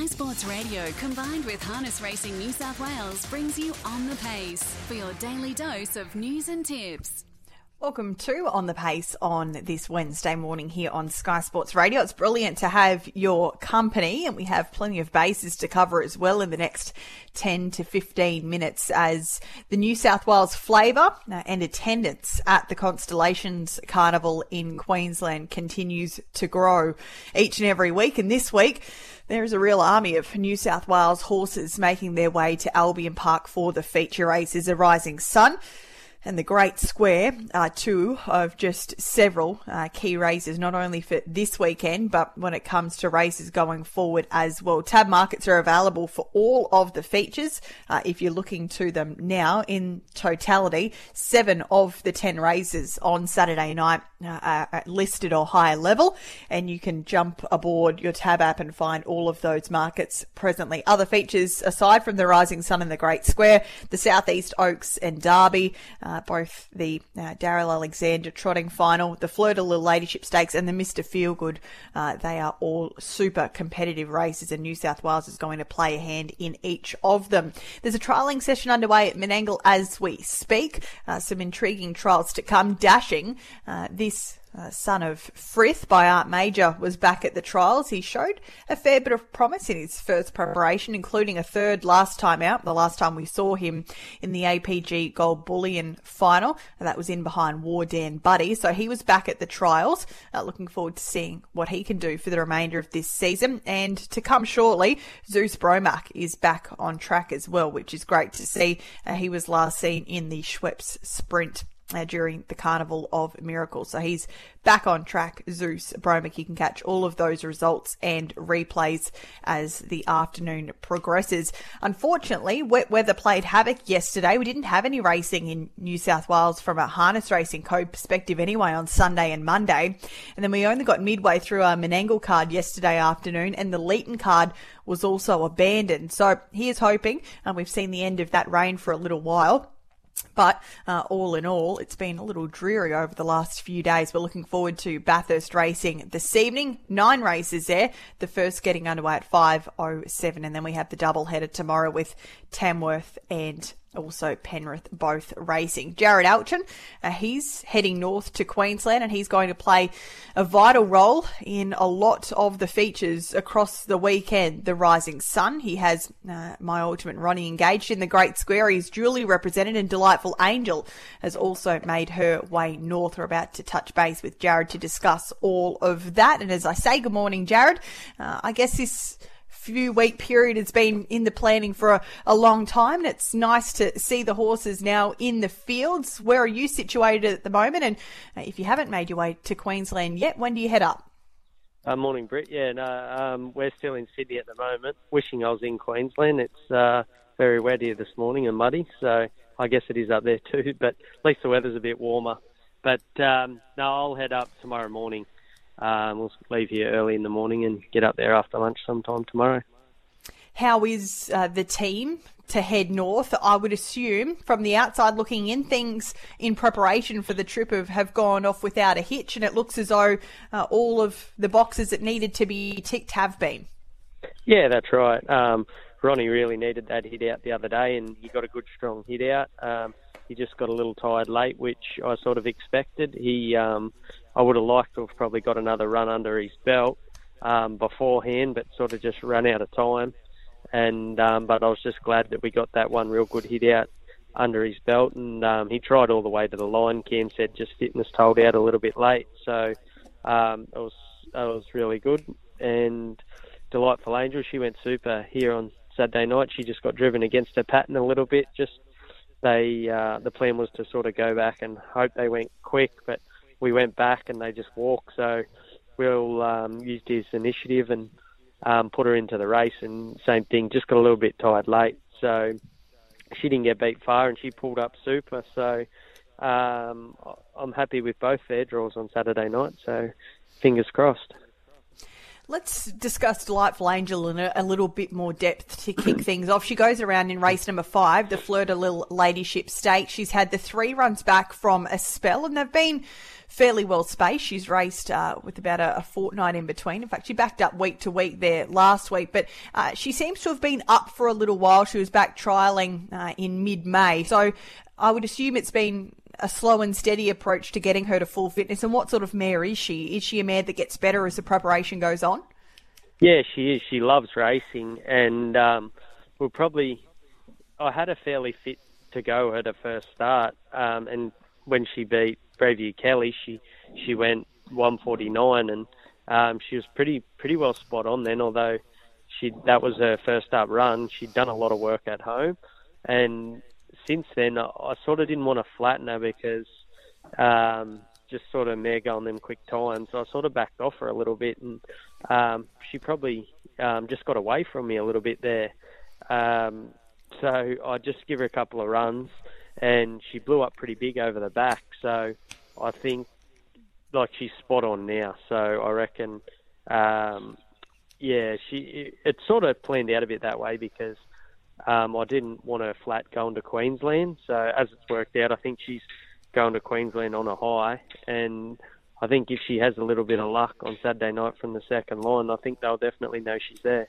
Sky Sports Radio combined with Harness Racing New South Wales brings you On the Pace for your daily dose of news and tips. Welcome to On the Pace on this Wednesday morning here on Sky Sports Radio. It's brilliant to have your company and we have plenty of bases to cover as well in the next 10 to 15 minutes as the New South Wales flavour uh, and attendance at the Constellations Carnival in Queensland continues to grow each and every week. And this week, there is a real army of New South Wales horses making their way to Albion Park for the feature race is a rising sun and the Great Square are two of just several uh, key races, not only for this weekend, but when it comes to races going forward as well. Tab markets are available for all of the features uh, if you're looking to them now. In totality, seven of the ten races on Saturday night uh, are listed or higher level, and you can jump aboard your Tab app and find all of those markets presently. Other features aside from the Rising Sun and the Great Square, the Southeast Oaks and Derby uh, both the uh, Daryl Alexander trotting final, the Fleur de Lille Ladyship Stakes, and the Mr. Feelgood. Uh, they are all super competitive races, and New South Wales is going to play a hand in each of them. There's a trialling session underway at Menangle as we speak. Uh, some intriguing trials to come. Dashing uh, this uh, son of Frith by Art Major was back at the trials. He showed a fair bit of promise in his first preparation, including a third last time out, the last time we saw him in the APG Gold Bullion final. That was in behind War Dan Buddy. So he was back at the trials. Uh, looking forward to seeing what he can do for the remainder of this season. And to come shortly, Zeus Bromack is back on track as well, which is great to see. Uh, he was last seen in the Schweppes Sprint uh, during the Carnival of Miracles. So he's back on track. Zeus Bromick, you can catch all of those results and replays as the afternoon progresses. Unfortunately, wet weather played havoc yesterday. We didn't have any racing in New South Wales from a harness racing code perspective anyway on Sunday and Monday. And then we only got midway through our Menangle card yesterday afternoon and the Leeton card was also abandoned. So here's hoping, and we've seen the end of that rain for a little while but uh, all in all, it's been a little dreary over the last few days. We're looking forward to Bathurst racing this evening. Nine races there. The first getting underway at 5.07 and then we have the double header tomorrow with Tamworth and also Penrith both racing. Jarrod Alchin, uh, he's heading north to Queensland and he's going to play a vital role in a lot of the features across the weekend. The Rising Sun, he has uh, My Ultimate Ronnie engaged in the Great Square. He's duly represented and Delightful Angel has also made her way north. We're about to touch base with Jarrod to discuss all of that. And as I say, good morning, Jarrod. Uh, I guess this few week period It's been in the planning for a, a, long time. And it's nice to see the horses now in the fields. Where are you situated at the moment? And uh, if you haven't made your way to Queensland yet, when do you head up? Uh, morning, Britt. Yeah, no, um, we're still in Sydney at the moment. Wishing I was in Queensland. It's uh, very wet here this morning and muddy, so I guess it is up there too. But at least the weather's a bit warmer. But um, no, I'll head up tomorrow morning. Um, we'll leave here early in the morning and get up there after lunch sometime tomorrow. How is uh, the team to head north? I would assume from the outside looking in, things in preparation for the trip have, have gone off without a hitch, and it looks as though uh, all of the boxes that needed to be ticked have been. Yeah, that's right. Um, Ronnie really needed that hit out the other day, and he got a good strong hit out. Um, he just got a little tired late, which I sort of expected. He, um, I would have liked to have probably got another run under his belt um, beforehand, but sort of just ran out of time. And um, but I was just glad that we got that one real good hit out under his belt, and um, he tried all the way to the line. Cam said just fitness told out a little bit late, so um, it was it was really good. And delightful angel, she went super here on Saturday night. She just got driven against her pattern a little bit, just they uh, the plan was to sort of go back and hope they went quick, but we went back and they just walked. So we'll um, use his initiative and um, put her into the race. And same thing, just got a little bit tired late, so she didn't get beat far and she pulled up super. So um, I'm happy with both their draws on Saturday night. So fingers crossed. Let's discuss Delightful Angel in a, a, little bit more depth to kick things off. She goes around in race number five, the Fleur de Lille Ladyship Stakes. She's had the three runs back from a spell, and they've been fairly well spaced. She's raced uh, with about a, a, fortnight in between. In fact, she backed up week to week there last week, but uh, she seems to have been up for a little while. She was back trialling uh, in mid May. So I would assume it's been a slow and steady approach to getting her to full fitness. And what sort of mare is she? Is she a mare that gets better as the preparation goes on? Yeah, she is. She loves racing, and um, we'll probably. I had her fairly fit to go at her first start, um, and when she beat Braveview Kelly, she she went 149, and um, she was pretty pretty well spot on then. Although she that was her first up run, she'd done a lot of work at home, and since then I, I sort of didn't want to flatten her because um, just sort of mare going them quick times. So I sort of backed off her a little bit, and um, she probably um, just got away from me a little bit there. Um, so I just give her a couple of runs, and she blew up pretty big over the back. So I think like she's spot on now. So I reckon, um, yeah, she it sort of planned out a bit that way because um, I didn't want her flat going to Queensland. So as it's worked out, I think she's going to Queensland on a high, and I think if she has a little bit of luck on Saturday night from the second line, I think they'll definitely know she's there.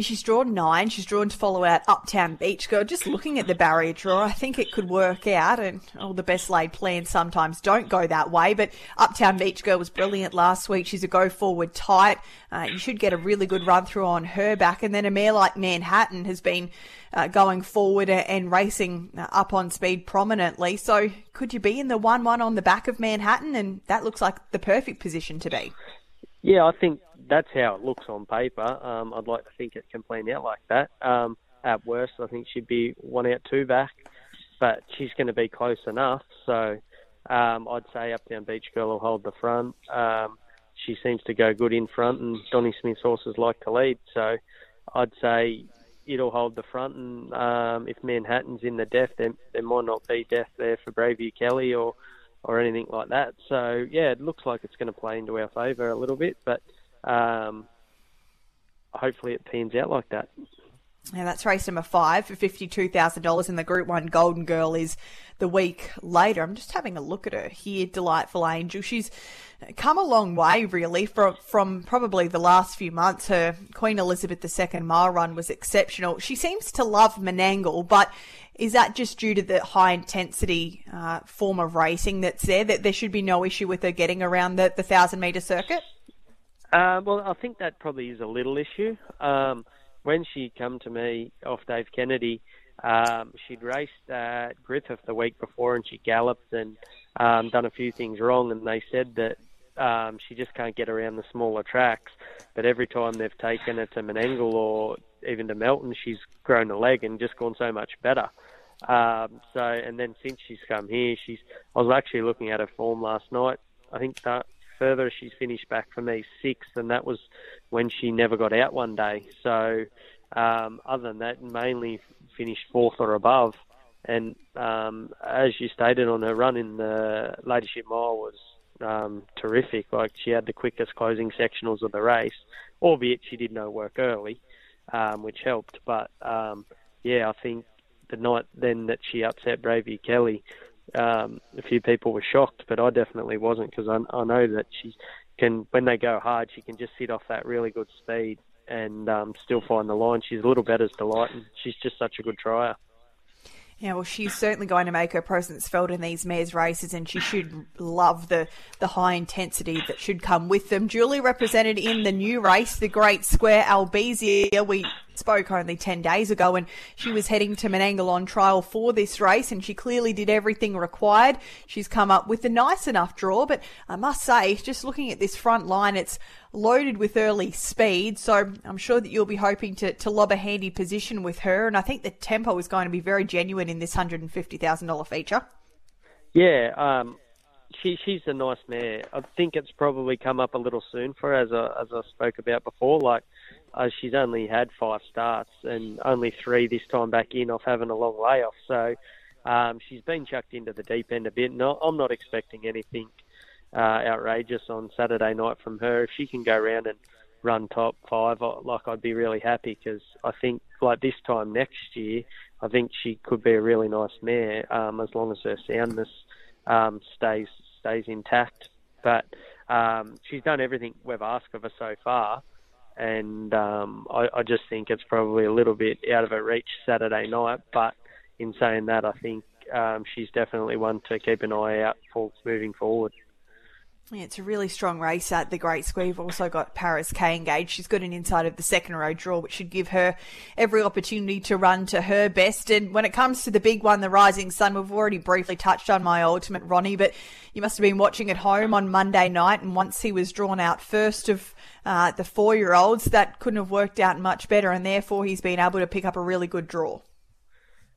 She's drawn nine. She's drawn to follow out Uptown Beach Girl. Just looking at the barrier draw, I think it could work out. And all the best laid plans sometimes don't go that way. But Uptown Beach Girl was brilliant last week. She's a go forward tight. Uh, you should get a really good run through on her back. And then a mare like Manhattan has been uh, going forward and racing uh, up on speed prominently. So could you be in the 1 1 on the back of Manhattan? And that looks like the perfect position to be. Yeah, I think that's how it looks on paper. Um, I'd like to think it can plan out like that. Um, at worst, I think she'd be one out, two back, but she's going to be close enough. So um, I'd say Uptown Beach Girl will hold the front. Um, she seems to go good in front, and Donny Smith's horses like to lead. So I'd say it'll hold the front. And um, if Manhattan's in the death, then there might not be death there for Braveview Kelly or or anything like that. So yeah, it looks like it's going to play into our favour a little bit, but um, hopefully it pans out like that. Yeah, that's race number five for $52,000 and the Group 1 Golden Girl is the week later. I'm just having a look at her here, Delightful Angel. She's come a long way, really, from, from probably the last few months. Her Queen Elizabeth II mile run was exceptional. She seems to love Menangle, but is that just due to the high intensity uh, form of racing that's there, that there should be no issue with her getting around the, 1,000 metre circuit? Uh, well, I think that probably is a little issue. Um, when she come to me off Dave Kennedy, um, she'd raced at Griffith the week before and she galloped and um, done a few things wrong, and they said that um, she just can't get around the smaller tracks. But every time they've taken her to Menangle or even to Melton, she's grown a leg and just gone so much better. Um, so, and then since she's come here, she's. I was actually looking at her form last night. I think that further, she's finished back for me sixth, and that was when she never got out one day. So, um, other than that, mainly finished fourth or above. And um, as you stated on her run in the Ladyship Mile was um, terrific. Like she had the quickest closing sectionals of the race, albeit she did no work early, um, which helped. But um, yeah, I think the night then that she upset Braveview Kelly, um, a few people were shocked, but I definitely wasn't because I, I know that she can, when they go hard, she can just sit off that really good speed and um, still find the line. She's a little better as Delight, and she's just such a good trier. Yeah, well, she's certainly going to make her presence felt in these mares races, and she should love the, the high intensity that should come with them. Duly represented in the new race, the Great Square Albizia. We spoke only 10 days ago and she was heading to Menangle on trial for this race and she clearly did everything required. She's come up with a nice enough draw, but I must say, just looking at this front line, it's loaded with early speed. So I'm sure that you'll be hoping to, to lob a handy position with her. And I think the tempo is going to be very genuine in this $150,000 feature. Yeah, um, she she's a nice mare. I think it's probably come up a little soon for her, as I, as I spoke about before. Like uh, she's only had five starts and only three this time back in off having a long layoff. So um, she's been chucked into the deep end a bit. No, I'm not expecting anything uh, outrageous on Saturday night from her. If she can go around and run top five, like I'd be really happy because I think like this time next year, I think she could be a really nice mare um, as long as her soundness um, stays stays intact. But um, she's done everything we've asked of her so far, and um, I, I just think it's probably a little bit out of her reach Saturday night. But in saying that, I think um, she's definitely one to keep an eye out for moving forward. Yeah, it's a really strong race at the Great Square. We've also got Paris K engaged. She's got an inside of the second row draw, which should give her every opportunity to run to her best. And when it comes to the big one, the Rising Sun, we've already briefly touched on my ultimate Ronnie, but you must have been watching at home on Monday night. And once he was drawn out first of uh, the four year olds, that couldn't have worked out much better. And therefore, he's been able to pick up a really good draw.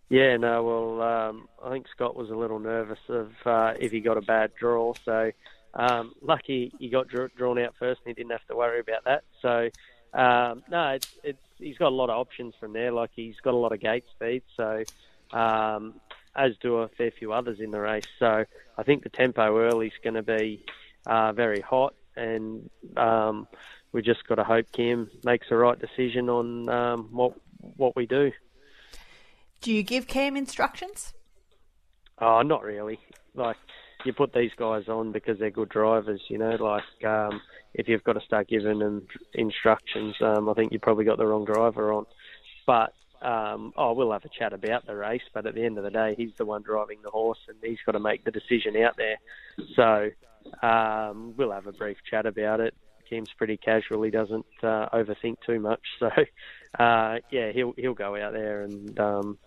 Yeah, no, well, um, I think Scott was a little nervous of uh, if he got a bad draw. So um, lucky he got drawn out first and he didn't have to worry about that. So um, no, it's, it's he's got a lot of options from there. Like he's got a lot of gate speed, so um, as do a fair few others in the race. So I think the tempo early is going to be uh, very hot, and um, we just got to hope Cam makes the right decision on um, what what we do. Do you give Cam instructions? Oh, not really. Like you put these guys on because they're good drivers. You know, like um, if you've got to start giving them instructions, um, I think you've probably got the wrong driver on. But um, oh, we'll have a chat about the race. But at the end of the day, he's the one driving the horse, and he's got to make the decision out there. So um, we'll have a brief chat about it. Cam's pretty casual; he doesn't uh, overthink too much. So uh, yeah, he'll he'll go out there and. Um,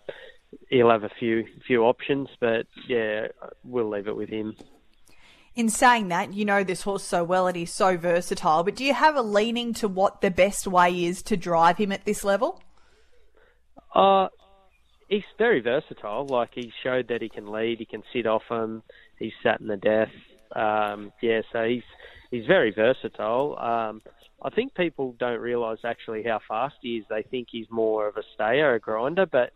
he'll have a few few options, but yeah, we'll leave it with him. In saying that, you know this horse so well and he's so versatile, but do you have a leaning to what the best way is to drive him at this level? Uh, he's very versatile. Like he showed that he can lead, he can sit off him, he's sat in the death. Um, yeah, so he's he's very versatile. Um, I think people don't realise actually how fast he is. They think he's more of a stayer, a grinder, but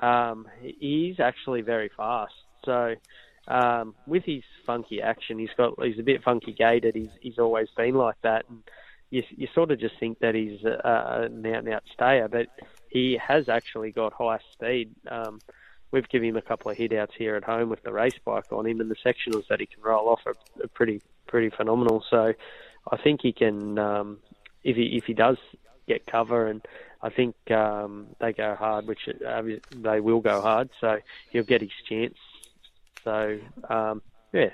um, he's actually very fast. So um, with his funky action, he's got he's a bit funky gated. He's he's always been like that, and you you sort of just think that he's an out and out stayer, but he has actually got high speed. Um, we've given him a couple of hit outs here at home with the race bike on him, and the sectionals that he can roll off are, are pretty pretty phenomenal. So I think he can um, if he if he does get cover and I think um, they go hard, which uh, they will go hard. So he'll get his chance. So um, yeah.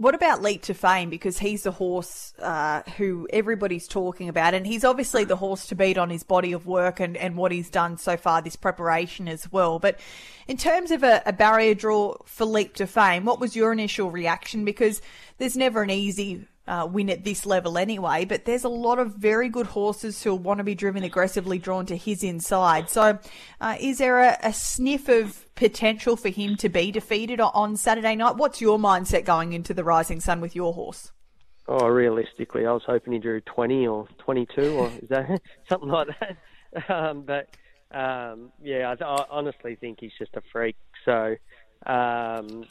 What about Leap to Fame? Because he's the horse uh, who everybody's talking about, and he's obviously the horse to beat on his body of work and, and what he's done so far, this preparation as well. But in terms of a, a barrier draw for Leap to Fame, what was your initial reaction? Because there's never an easy uh, win at this level anyway. But there's a lot of very good horses who will want to be driven aggressively drawn to his inside. So, uh, is there a, a, sniff of potential for him to be defeated on Saturday night? What's your mindset going into the Rising Sun with your horse? Oh, realistically, I was hoping he drew 20 or 22 or is that something like that. Um, but um, yeah, I, I, honestly think he's just a freak. So um,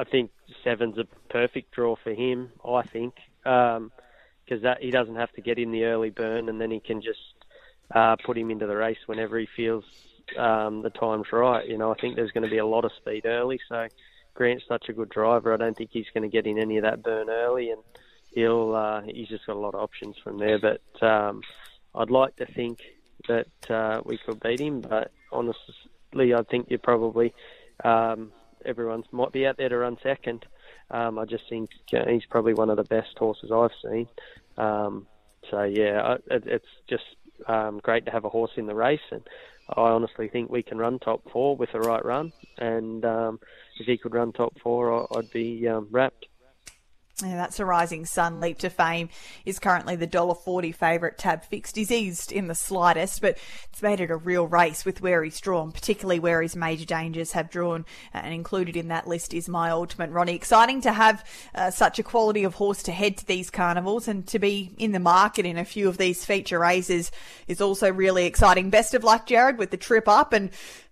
I think seven's a perfect draw for him. I think because um, that he doesn't have to get in the early burn, and then he can just uh, put him into the race whenever he feels um, the time's right. You know, I think there's going to be a lot of speed early. So Grant's such a good driver. I don't think he's going to get in any of that burn early, and he'll uh, he's just got a lot of options from there. But um, I'd like to think that uh, we could beat him, but honestly, I think you're probably um, everyone might be out there to run second. Um, I just think he's probably one of the best horses I've seen. Um, so yeah, it, it's just um, great to have a horse in the race, and I honestly think we can run top four with the right run. And um, if he could run top four, I'd be um, wrapped. Yeah, that's a rising sun. Leap to fame is currently the $1.40 favourite tab fixed. He's eased in the slightest, but it's made it a real race with where he's drawn, particularly where his major dangers have drawn. Uh, and included in that list is my ultimate Ronnie. Exciting to have uh, such a quality of horse to head to these carnivals and to be in the market in a few of these feature races is also really exciting. Best of luck, Jarrod, with the trip up and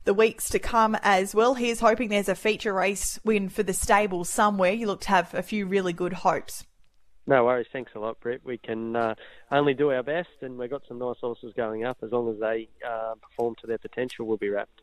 the weeks to come as well. Here's hoping there's a feature race win for the stable somewhere. You look to have a few really good hopes. No worries. Thanks a lot, Britt. We can uh, only do our best, and we've got some nice horses going up. As long as they uh, perform to their potential, we'll be wrapped.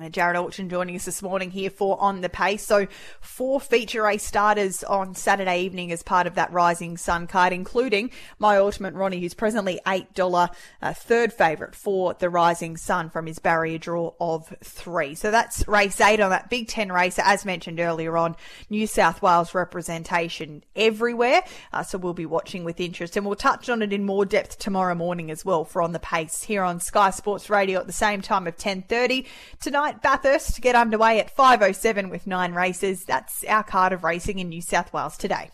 Uh, Jarrod Alchin joining us this morning here for On the Pace. So, four feature race starters on Saturday evening as part of that Rising Sun card, including My Ultimate Ronnie, who's presently $8 uh, third favourite for the Rising Sun from his barrier draw of three. So, that's race eight on that Big Ten race. As mentioned earlier on, New South Wales representation everywhere. Uh, so, we'll be watching with interest and we'll touch on it in more depth tomorrow morning as well for On the Pace here on Sky Sports Radio at the same time of 10.30 tonight Bathurst to get underway at 5.07 with nine races. That's our card of racing in New South Wales today.